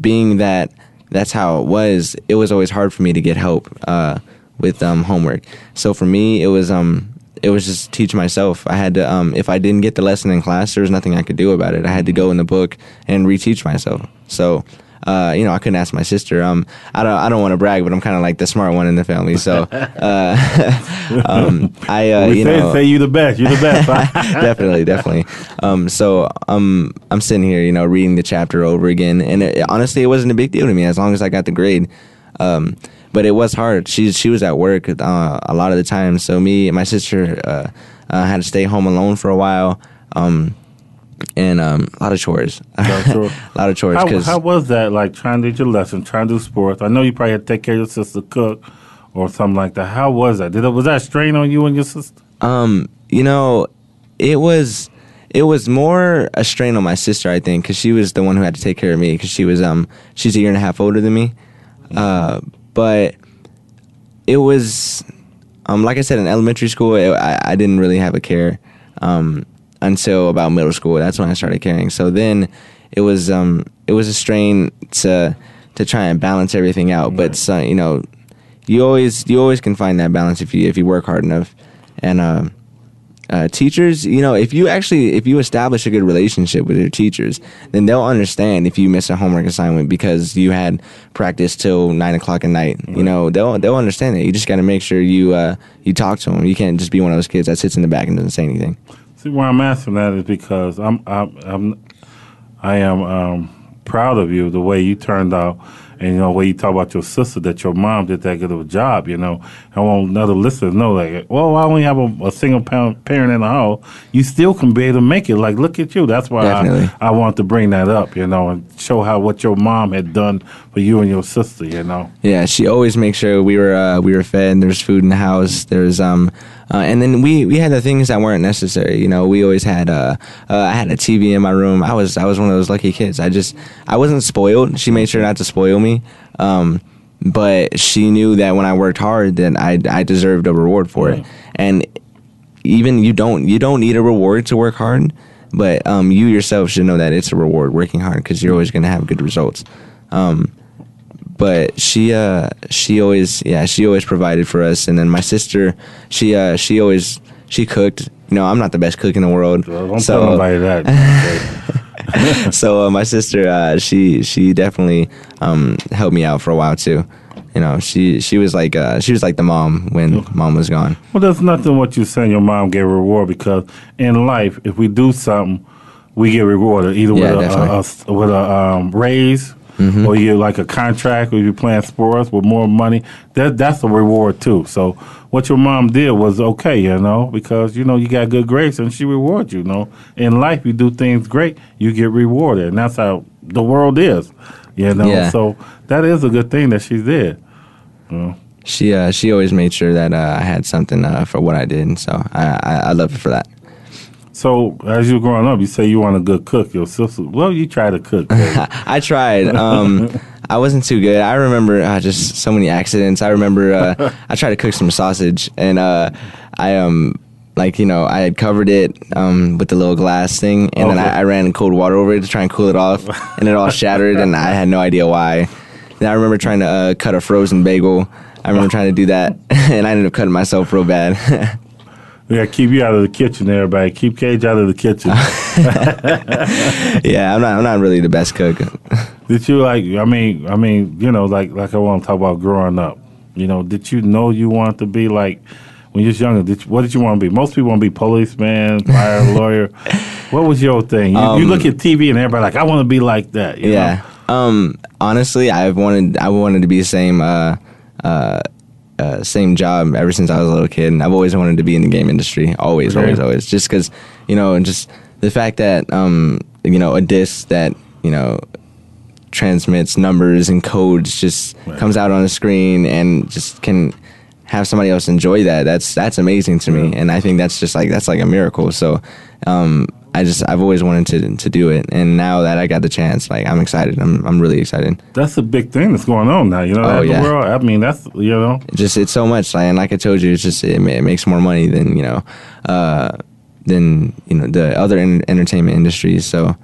being that that's how it was, it was always hard for me to get help uh, with um, homework. So for me, it was um, it was just teach myself. I had to um, if I didn't get the lesson in class, there was nothing I could do about it. I had to go in the book and reteach myself. So. Uh, you know, I couldn't ask my sister. Um, I don't, I don't want to brag, but I'm kind of like the smart one in the family. So, <laughs> uh, <laughs> um, I, uh, we you say, know, say you the best. You the best. <laughs> definitely, definitely. Um, so um, I'm sitting here, you know, reading the chapter over again, and it, honestly, it wasn't a big deal to me as long as I got the grade. Um, but it was hard. She she was at work uh, a lot of the time, so me and my sister uh, uh, had to stay home alone for a while. Um, and um, a lot of chores, <laughs> a lot of chores. How, how was that? Like trying to do your lesson, trying to do sports. I know you probably had to take care of your sister, cook, or something like that. How was that? Did it was that a strain on you and your sister? Um, you know, it was it was more a strain on my sister, I think, because she was the one who had to take care of me because she was um she's a year and a half older than me. Uh, but it was um like I said in elementary school, it, I I didn't really have a care um until about middle school. That's when I started caring. So then it was um it was a strain to to try and balance everything out. But so, you know, you always you always can find that balance if you if you work hard enough. And uh, uh, teachers, you know, if you actually if you establish a good relationship with your teachers, then they'll understand if you miss a homework assignment because you had practice till nine o'clock at night. You know, they'll they'll understand that. You just got to make sure you uh, you talk to them. You can't just be one of those kids that sits in the back and doesn't say anything. See, why I'm asking that is because I'm, I'm, I'm I am um, proud of you the way you turned out, and you know, the way you talk about your sister that your mom did that good of a job. You know, I want another listener to know like, well, I only have a, a single pa- parent in the house. You still can be able to make it. Like, look at you. That's why Definitely. I, I want to bring that up. You know, and show how what your mom had done for you and your sister. You know. Yeah, she always makes sure we were uh, we were fed. There's food in the house. There's um, uh, and then we we had the things that weren't necessary. You know, we always had uh, uh, I had a TV in my room. I was I was one of those lucky kids. I just I wasn't spoiled. She made sure not to spoil me. Um, but she knew that when I worked hard, that I I deserved a reward for it. And even you don't you don't need a reward to work hard, but um, you yourself should know that it's a reward working hard because you're always going to have good results. Um, but she uh she always yeah she always provided for us. And then my sister she uh she always she cooked. You know i'm not the best cook in the world. Don't so tell nobody that. <laughs> so uh, my sister uh she she definitely um helped me out for a while too. You know she she was like uh she was like the mom when mom was gone. Well, there's nothing what you saying. Your mom gave a reward because in life, if we do something, we get rewarded either Yeah, with a, a, a- with a um, raise Mhm. or you like a contract, or you're playing sports with more money. That that's a reward too. So what your mom did was okay, you know, because you know you got good grades and she rewards you. You know, in life you do things great, you get rewarded, and that's how the world is. You know, Yeah. so that is a good thing that she did. You know. She uh, she always made sure that uh, I had something uh, for what I did, and so I, I, I love her for that. So as you were growing up, you say you want a good cook. Your sister, well, you try to cook. <laughs> I tried. Um, <laughs> I wasn't too good. I remember uh, just so many accidents. I remember uh, <laughs> I tried to cook some sausage, and uh, I um like you know I had covered it um, with the little glass thing, and then I, I ran cold water over it to try and cool it off, and it all shattered, and I had no idea why. Then I remember trying to uh, cut a frozen bagel. I remember trying to do that, and I ended up cutting myself real bad. Yeah, keep you out of the kitchen, everybody. Keep Cage out of the kitchen. <laughs> yeah, I'm not. I'm not really the best cook. <laughs> Did you like? I mean, I mean, you know, like like I want to talk about growing up. You know, did you know you want to be like when you was younger? Did you, what did you want to be? Most people want to be policeman, fire, <laughs> lawyer. What was your thing? You, you Um, look at TV and everybody like, I want to be like that. you yeah. Um. Honestly, I've wanted. I wanted to be the same. Uh. Uh. Uh, same job ever since I was a little kid. And I've always wanted to be in the game industry. Always, always, always. Just because, you know, and just the fact that, um, you know, a disc that, you know, transmits numbers and codes just comes out on the screen and just can have somebody else enjoy that. That's that's amazing to me, and I think that's just like that's like a miracle. So, um, I just I've always wanted to to do it, and now that I got the chance, like I'm excited. I'm I'm really excited. That's a big thing that's going on now. You know, Oh, yeah. the world. I mean, that's you know. It just it's so much, like, and like I told you, it's just it, it makes more money than you know, uh, than you know the other en- entertainment industries. So,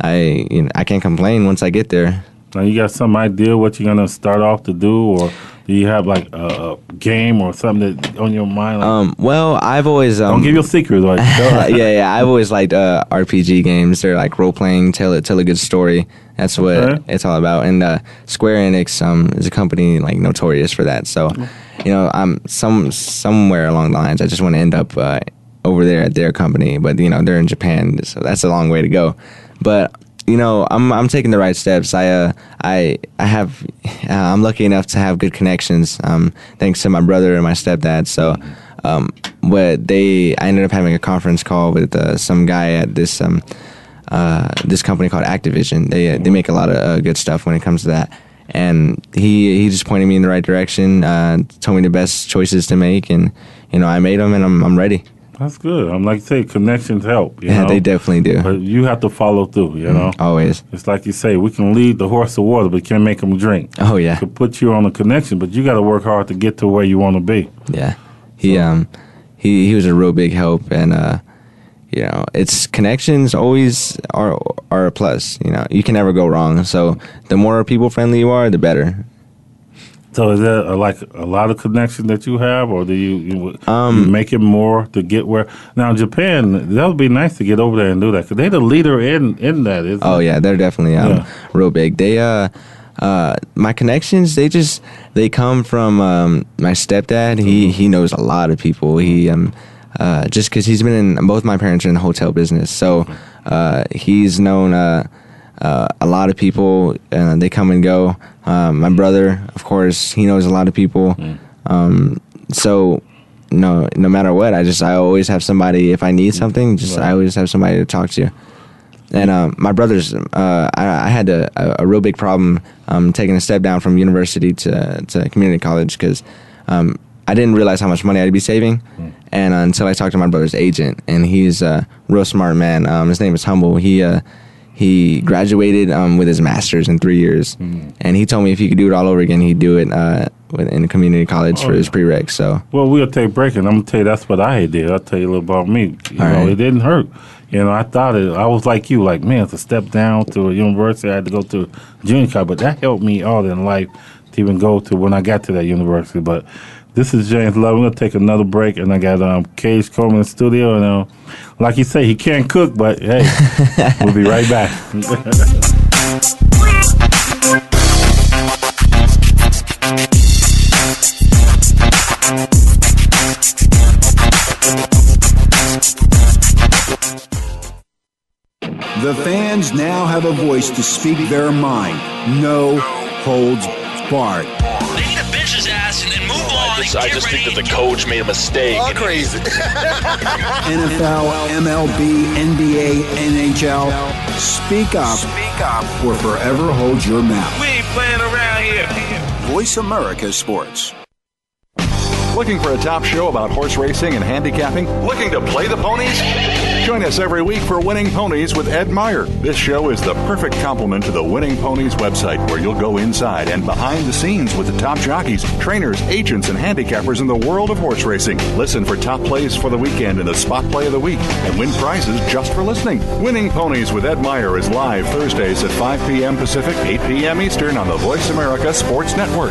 I you know I can't complain once I get there. Now you got some idea what you're gonna start off to do, or do you have like a, a game or something that on your mind? Like, Um, well, I've always um, don't give your secrets. Like, <laughs> yeah, yeah. I've always liked uh, RPG games. They're like role playing, tell it, tell a good story. That's what Okay. it's all about. And uh, Square Enix um, is a company like notorious for that. So, you know, I'm some somewhere along the lines. I just want to end up uh, over there at their company, but you know, they're in Japan, so that's a long way to go. But you know, I'm I'm taking the right steps. I uh, I I have uh, I'm lucky enough to have good connections. Um, thanks to my brother and my stepdad. So, um, but they I ended up having a conference call with uh, some guy at this um, uh, this company called Activision. They uh, they make a lot of uh, good stuff when it comes to that. And he he just pointed me in the right direction. Uh, told me the best choices to make, and you know I made them, and I'm I'm ready. That's good. I'm like say connections help. You Yeah, know? they definitely do. But you have to follow through. You know, Always. it's like you say, we can lead the horse to water, but can't make him drink. Oh yeah. Could put you on a connection, but you got to work hard to get to where you want to be. Yeah, he um he he was a real big help, and uh, you know, it's connections always are are a plus. You know, you can never go wrong. So the more people friendly you are, the better. So is that uh, like a lot of connections that you have, or do you, you, Um, you make it more to get where? Now Japan, that would be nice to get over there and do that because they're the leader in in that. Isn't Oh it? yeah, they're definitely um, Yeah. real big. They uh uh my connections they just they come from um my stepdad. He he knows a lot of people. He um uh just cuz he's been in both my parents are in the hotel business. So uh he's known uh uh, a lot of people, uh, they come and go. Um, my brother, of course, he knows a lot of people. Um, so, no, no matter what, I just I always have somebody. If I need something, just I always have somebody to talk to. And um, my brothers, uh, I, I had a, a, real big problem um, taking a step down from university to, to community college because um, I didn't realize how much money I'd be saving. And uh, until I talked to my brother's agent, and he's a real smart man. Um, his name is Humble. He uh, he graduated um, with his master's in three years, and he told me if he could do it all over again, he'd do it uh, in community college Oh, for his yeah. prereqs. So Well, we'll take a break, and I'm gonna tell you that's what I did. I'll tell you a little about me. You All know, right. it didn't hurt. You know, I thought it. I was like you, like man, it's a step down to a university. I had to go to junior college, but that helped me all in life to even go to when I got to that university. But this is James Love. We're gonna take another break, and I got um, Cage Coleman in the studio, and uh, like you say, he can't cook, but hey, <laughs> we'll be right back. The fans now have a voice to speak their mind. No holds barred. Just, I just think that the coach made a mistake. All crazy. <laughs> NFL, MLB, NBA, NHL. Speak up. Speak up or forever hold your mouth. We ain't playing around here. Voice America Sports. Looking for a top show about horse racing and handicapping? Looking to play the ponies? Join us every week for Winning Ponies with Ed Meyer. This show is the perfect complement to the Winning Ponies website, where you'll go inside and behind the scenes with the top jockeys, trainers, agents, and handicappers in the world of horse racing. Listen for top plays for the weekend and the spot play of the week, and win prizes just for listening. Winning Ponies with Ed Meyer is live Thursdays at 5 p.m. Pacific, 8 p.m. Eastern on the Voice America Sports Network.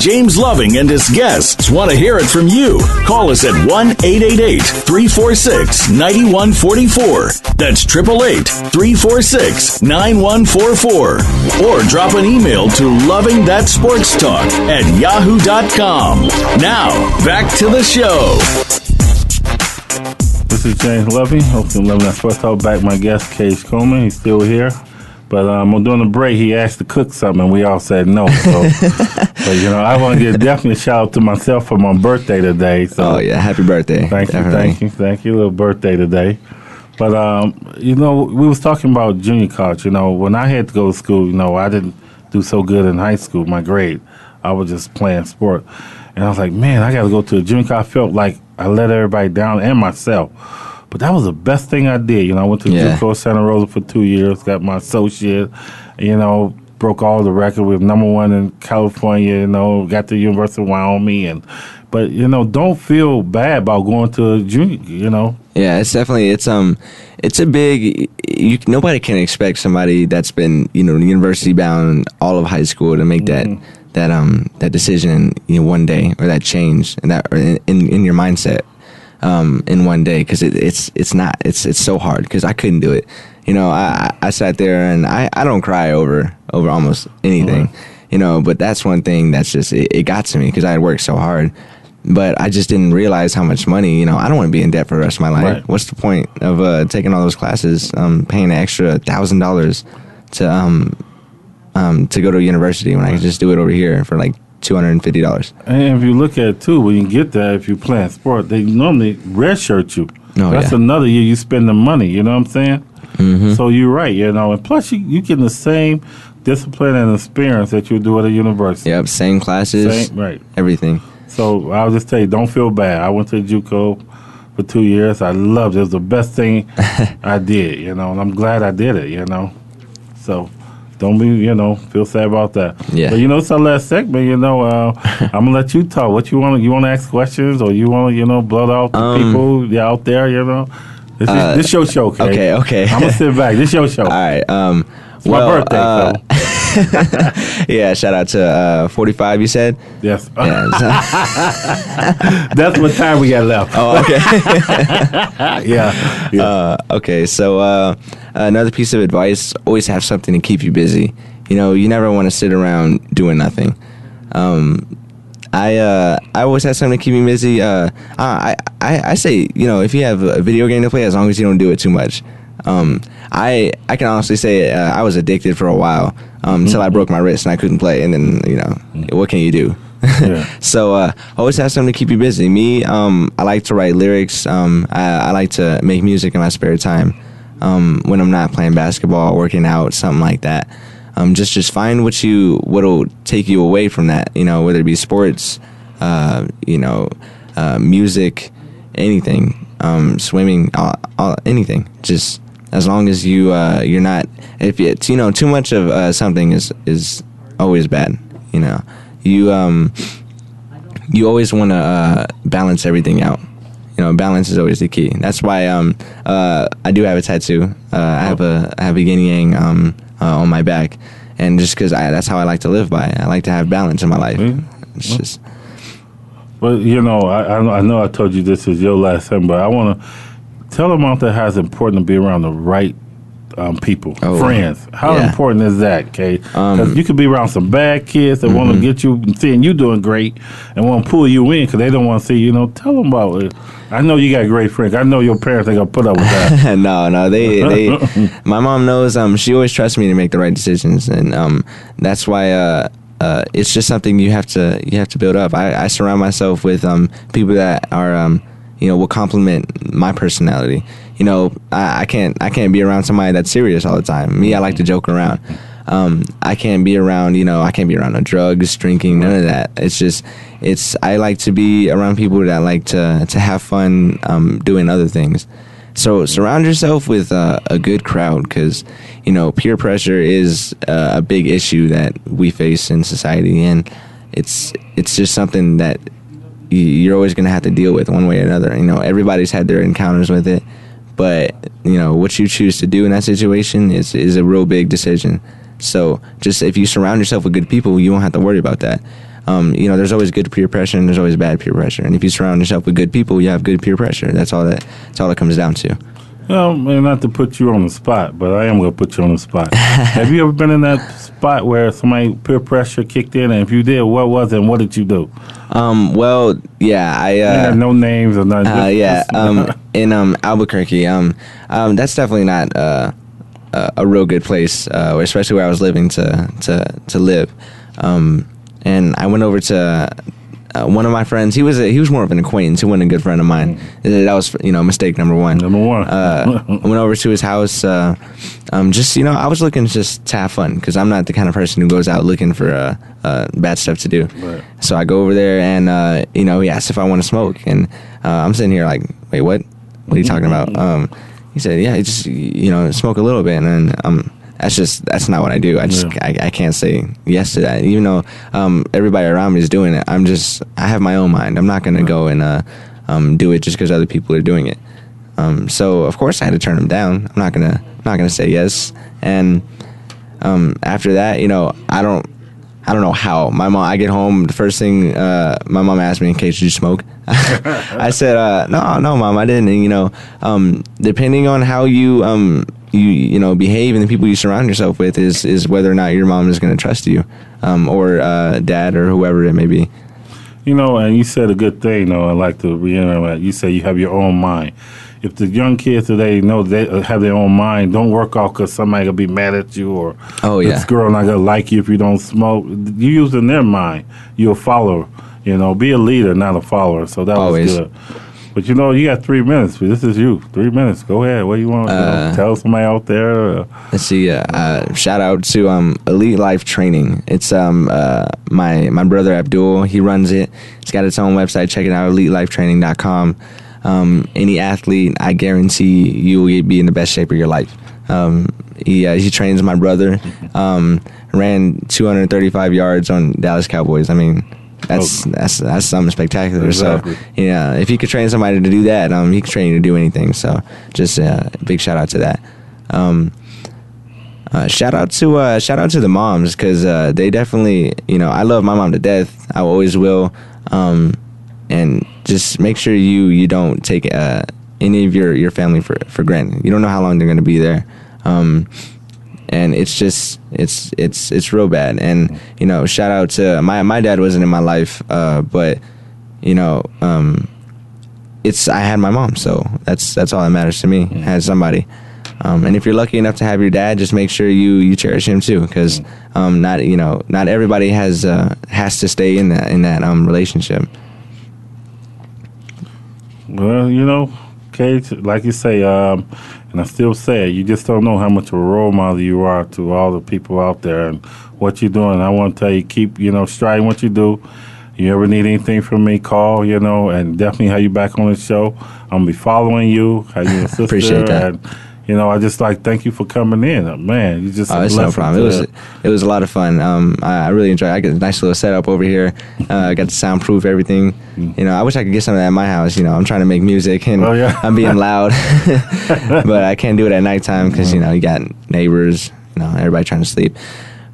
James Loving and his guests want to hear it from you. Call us at 1 888 346 9144. That's 888 346 9144. Or drop an email to Loving That Sports Talk at yahoo.com. Now, back to the show. This is James Loving, hosting Loving That Sports Talk. Back my guest, Cage Coleman. He's still here. But um, during the break, he asked to cook something, and we all said no. So, <laughs> but you know, I want to give definitely shout out to myself for my birthday today. So, Oh yeah, happy birthday! thank you, thank you, thank you. Little birthday today. But um, you know, we was talking about junior college. You know, when I had to go to school, you know, I didn't do so good in high school. My grade, I was just playing sport, and I was like, man, I got to go to a junior college. I felt like I let everybody down and myself. But that was the best thing I did. You know, I went to Yeah. JUCO Santa Rosa for two years, got my associate. You know, broke all the record with number one in California. You know, got to University of Wyoming, and but you know, don't feel bad about going to a junior. You know, Yeah, it's definitely it's um it's a big you nobody can expect somebody that's been you know university bound all of high school to make that that um that decision you know one day or that change and that or in in your mindset um in one day because it, it's it's not it's it's so hard because I couldn't do it you know I I sat there and I I don't cry over over almost anything you know but that's one thing that's just it, it got to me because I had worked so hard but I just didn't realize how much money. You know, I don't want to be in debt for the rest of my life. Right. What's the point of uh, taking all those classes, um, paying an extra thousand dollars to um, um, to go to a university when I can just do it over here for like two hundred and fifty dollars? and if you look at it too, when you get there, if you playing sport, they normally redshirt you. Oh, That's yeah. another year you spend the money. You know what I'm saying? Mm-hmm. So you're right. You know, and plus you you getting the same discipline and experience that you do at a university. Yep, same classes, Same, right. everything. So I'll just tell you, don't feel bad. I went to JUCO for two years. I loved it. It was the best thing <laughs> I did, you know, and I'm glad I did it, you know. So don't be, you know, feel sad about that. Yeah. But you know, it's our last segment. You know, uh, <laughs> I'm gonna let you talk. What you want? You want to ask questions, or you want to, you know, blood out the Um, people out there? You know, this is Uh, this your show. Okay. okay, <laughs> okay. I'm gonna sit back. This your show. All right. Um, It's my birthday, uh, <laughs> yeah. Shout out to uh, forty five. You said. Yes. Yeah. <laughs> That's what time we got left. Oh, okay. yeah. Uh, okay, so uh, another piece of advice: always have something to keep you busy. You know, you never want to sit around doing nothing. Um, I uh, I always have something to keep me busy. Uh, I, I I say, you know, if you have a video game to play, as long as you don't do it too much. Um, I I can honestly say uh, I was addicted for a while um, until I broke my wrist and I couldn't play. And then you know, what can you do? <laughs> Yeah. so uh, always have something to keep you busy. Me, um, I like to write lyrics. Um, I, I like to make music in my spare time um, when I'm not playing basketball, working out, something like that. Um, just just find what you what'll take you away from that. You know, whether it be sports, uh, you know, uh, music, anything, um, swimming, all, all, anything. Just as long as you uh, you're not if it's you know too much of uh, something is is always bad. You know, you um you always want to uh, balance everything out. You know, balance is always the key. That's why um uh I do have a tattoo. Uh, I have a I have a yin yang um uh, on my back, and just because I that's how I like to live by. I like to have balance in my life. It's just Well, you know, I, I know I told you this is your last time, but I want to tell them out there how it's important to be around the right um, people, Oh, friends. How yeah. important is that, Cage? Because Um, you could be around some bad kids that want to get you seeing you doing great and want to pull you in because they don't want to see. You know, tell them about it. I know you got great friends. I know your parents ain't gonna put up with that. <laughs> no, no, they, they. <laughs> my mom knows. Um, she always trusts me to make the right decisions, and um, that's why. Uh, uh, it's just something you have to you have to build up. I, I surround myself with um people that are um you know will complement my personality. You know, I, I can't I can't be around somebody that's serious all the time. Me, I like to joke around. Um, I can't be around, you know, I can't be around no drugs, drinking, none of that. It's just, it's. I like to be around people that like to to have fun, um, doing other things. So surround yourself with uh, a good crowd because you know peer pressure is uh, a big issue that we face in society, and it's it's just something that you're always going to have to deal with one way or another. You know, everybody's had their encounters with it, but you know what you choose to do in that situation is is a real big decision. So just if you surround yourself with good people, you won't have to worry about that. Um, you know, there's always good peer pressure and there's always bad peer pressure. And if you surround yourself with good people, you have good peer pressure. That's all that. That's all it comes down to. Well, not to put you on the spot, but I am going to put you on the spot. <laughs> Have you ever been in that spot where somebody peer pressure kicked in? And if you did, what was it and what did you do? Um, well, yeah, I uh, Yeah, no names or nothing. Uh, yeah, um, <laughs> in um Albuquerque, um, um, that's definitely not uh, a, a real good place, uh, especially where I was living to to to live. Um, and I went over to uh, one of my friends. He was a, he was more of an acquaintance. He wasn't a good friend of mine. That was you know mistake number one. Number one. Uh, I went over to his house. Uh, um, just you know, I was looking just to have fun because I'm not the kind of person who goes out looking for uh, uh, bad stuff to do. Right. So I go over there and uh, you know he asked if I want to smoke, and uh, I'm sitting here like, wait, what? What are you talking about? Um, he said, yeah, just you know smoke a little bit, and then um, that's just that's not what I do. I just I, I can't say yes to that, even though um, everybody around me is doing it. I'm just I have my own mind. I'm not gonna go and uh, um, do it just because other people are doing it. Um, so of course I had to turn him down. I'm not gonna not gonna say yes. And um, after that, you know, I don't I don't know how. My mom I get home, the first thing uh, my mom asked me in case you smoke. <laughs> I said, uh, no, no, mom, I didn't. And, you know, um, depending on how you um, you you know behave and the people you surround yourself with is is whether or not your mom is going to trust you, um, or uh, dad or whoever it may be. You know, and you said a good thing, though. I like to reiterate. You say you have your own mind. If the young kids today know they uh, have their own mind, don't work off because somebody gonna be mad at you or Oh, yeah. this girl not gonna like you if you don't smoke. You using their mind. You're a follower. You know, be a leader, not a follower. So that Always. was good. But you know, you got three minutes. This is you. Three minutes. Go ahead. What do you want to Uh, tell somebody out there? Uh, Let's see. Uh, uh, shout out to um, Elite Life Training. It's um, uh, my my brother Abdul. He runs it. It's got its own website. Check it out. EliteLifeTraining.com. Um, any athlete, I guarantee you will be in the best shape of your life. Um, he uh, he trains my brother. Um, ran 235 yards on Dallas Cowboys. I mean. That's that's that's something spectacular. Exactly. So yeah, if he could train somebody to do that, um, he could train you to do anything. So just uh, big shout out to that. Um, uh, shout out to uh, shout out to the moms because uh, they definitely you know I love my mom to death. I always will. Um, and just make sure you you don't take uh, any of your, your family for for granted. You don't know how long they're going to be there. Um, and it's just it's it's it's real bad. And you know, shout out to my my dad wasn't in my life, uh, but you know, um, it's I had my mom, so that's that's all that matters to me. I had somebody. Um, and if you're lucky enough to have your dad, just make sure you, you cherish him too, because um, not you know not everybody has uh, has to stay in that in that um, relationship. Well, you know, Cage, like you say, um, and I still say it, you just don't know how much of a role model you are to all the people out there and what you're doing. I want to tell you, keep, you know, striving what you do. You ever need anything from me, call, you know, and definitely have you back on the show. I'm going to be following you, have you <laughs> sister. Appreciate that. And, you know, I just like thank you for coming in, Uh, man. You just Oh, it's no problem. It was it was a lot of fun. Um, I, I really enjoyed. it. I got a nice little setup over here. Uh, I got to soundproof everything. You know, I wish I could get some of that at my house. You know, I'm trying to make music and Oh, yeah. I'm being loud, <laughs> <laughs> but I can't do it at nighttime because you know you got neighbors. You know, everybody trying to sleep.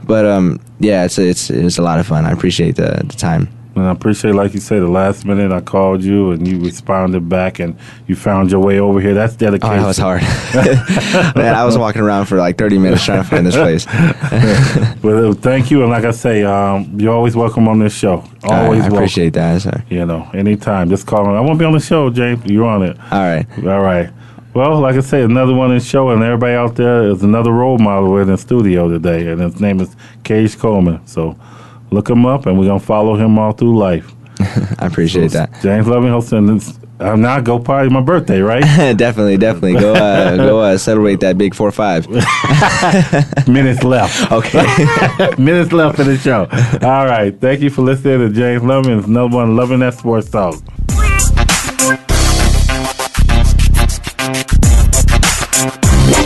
But um, yeah, it's it's it's a lot of fun. I appreciate the the time. And I appreciate, like you said, the last minute I called you and you responded back and you found your way over here. That's dedication. Oh, that was hard. <laughs> Man, I was walking around for like 30 minutes trying to find this place. <laughs> But uh, thank you, and like I say, um, you're always welcome on this show. Right, Always I welcome. appreciate that, sir. You know, anytime. Just call me. I want to be on the show, James. You're on it. All right. All right. Well, like I say, another one in the show, and everybody out there is another role model in the studio today, and his name is Cage Coleman. So look him up, and we're gonna follow him all through life. <laughs> I appreciate that. James Loving. This, I'm not go party my birthday, right? <laughs> definitely, definitely. Go uh, <laughs> go uh, celebrate that big four five. Minutes left. Okay. Minutes left for the show. All right. Thank you for listening to James Loving. It's another one loving that sports talk.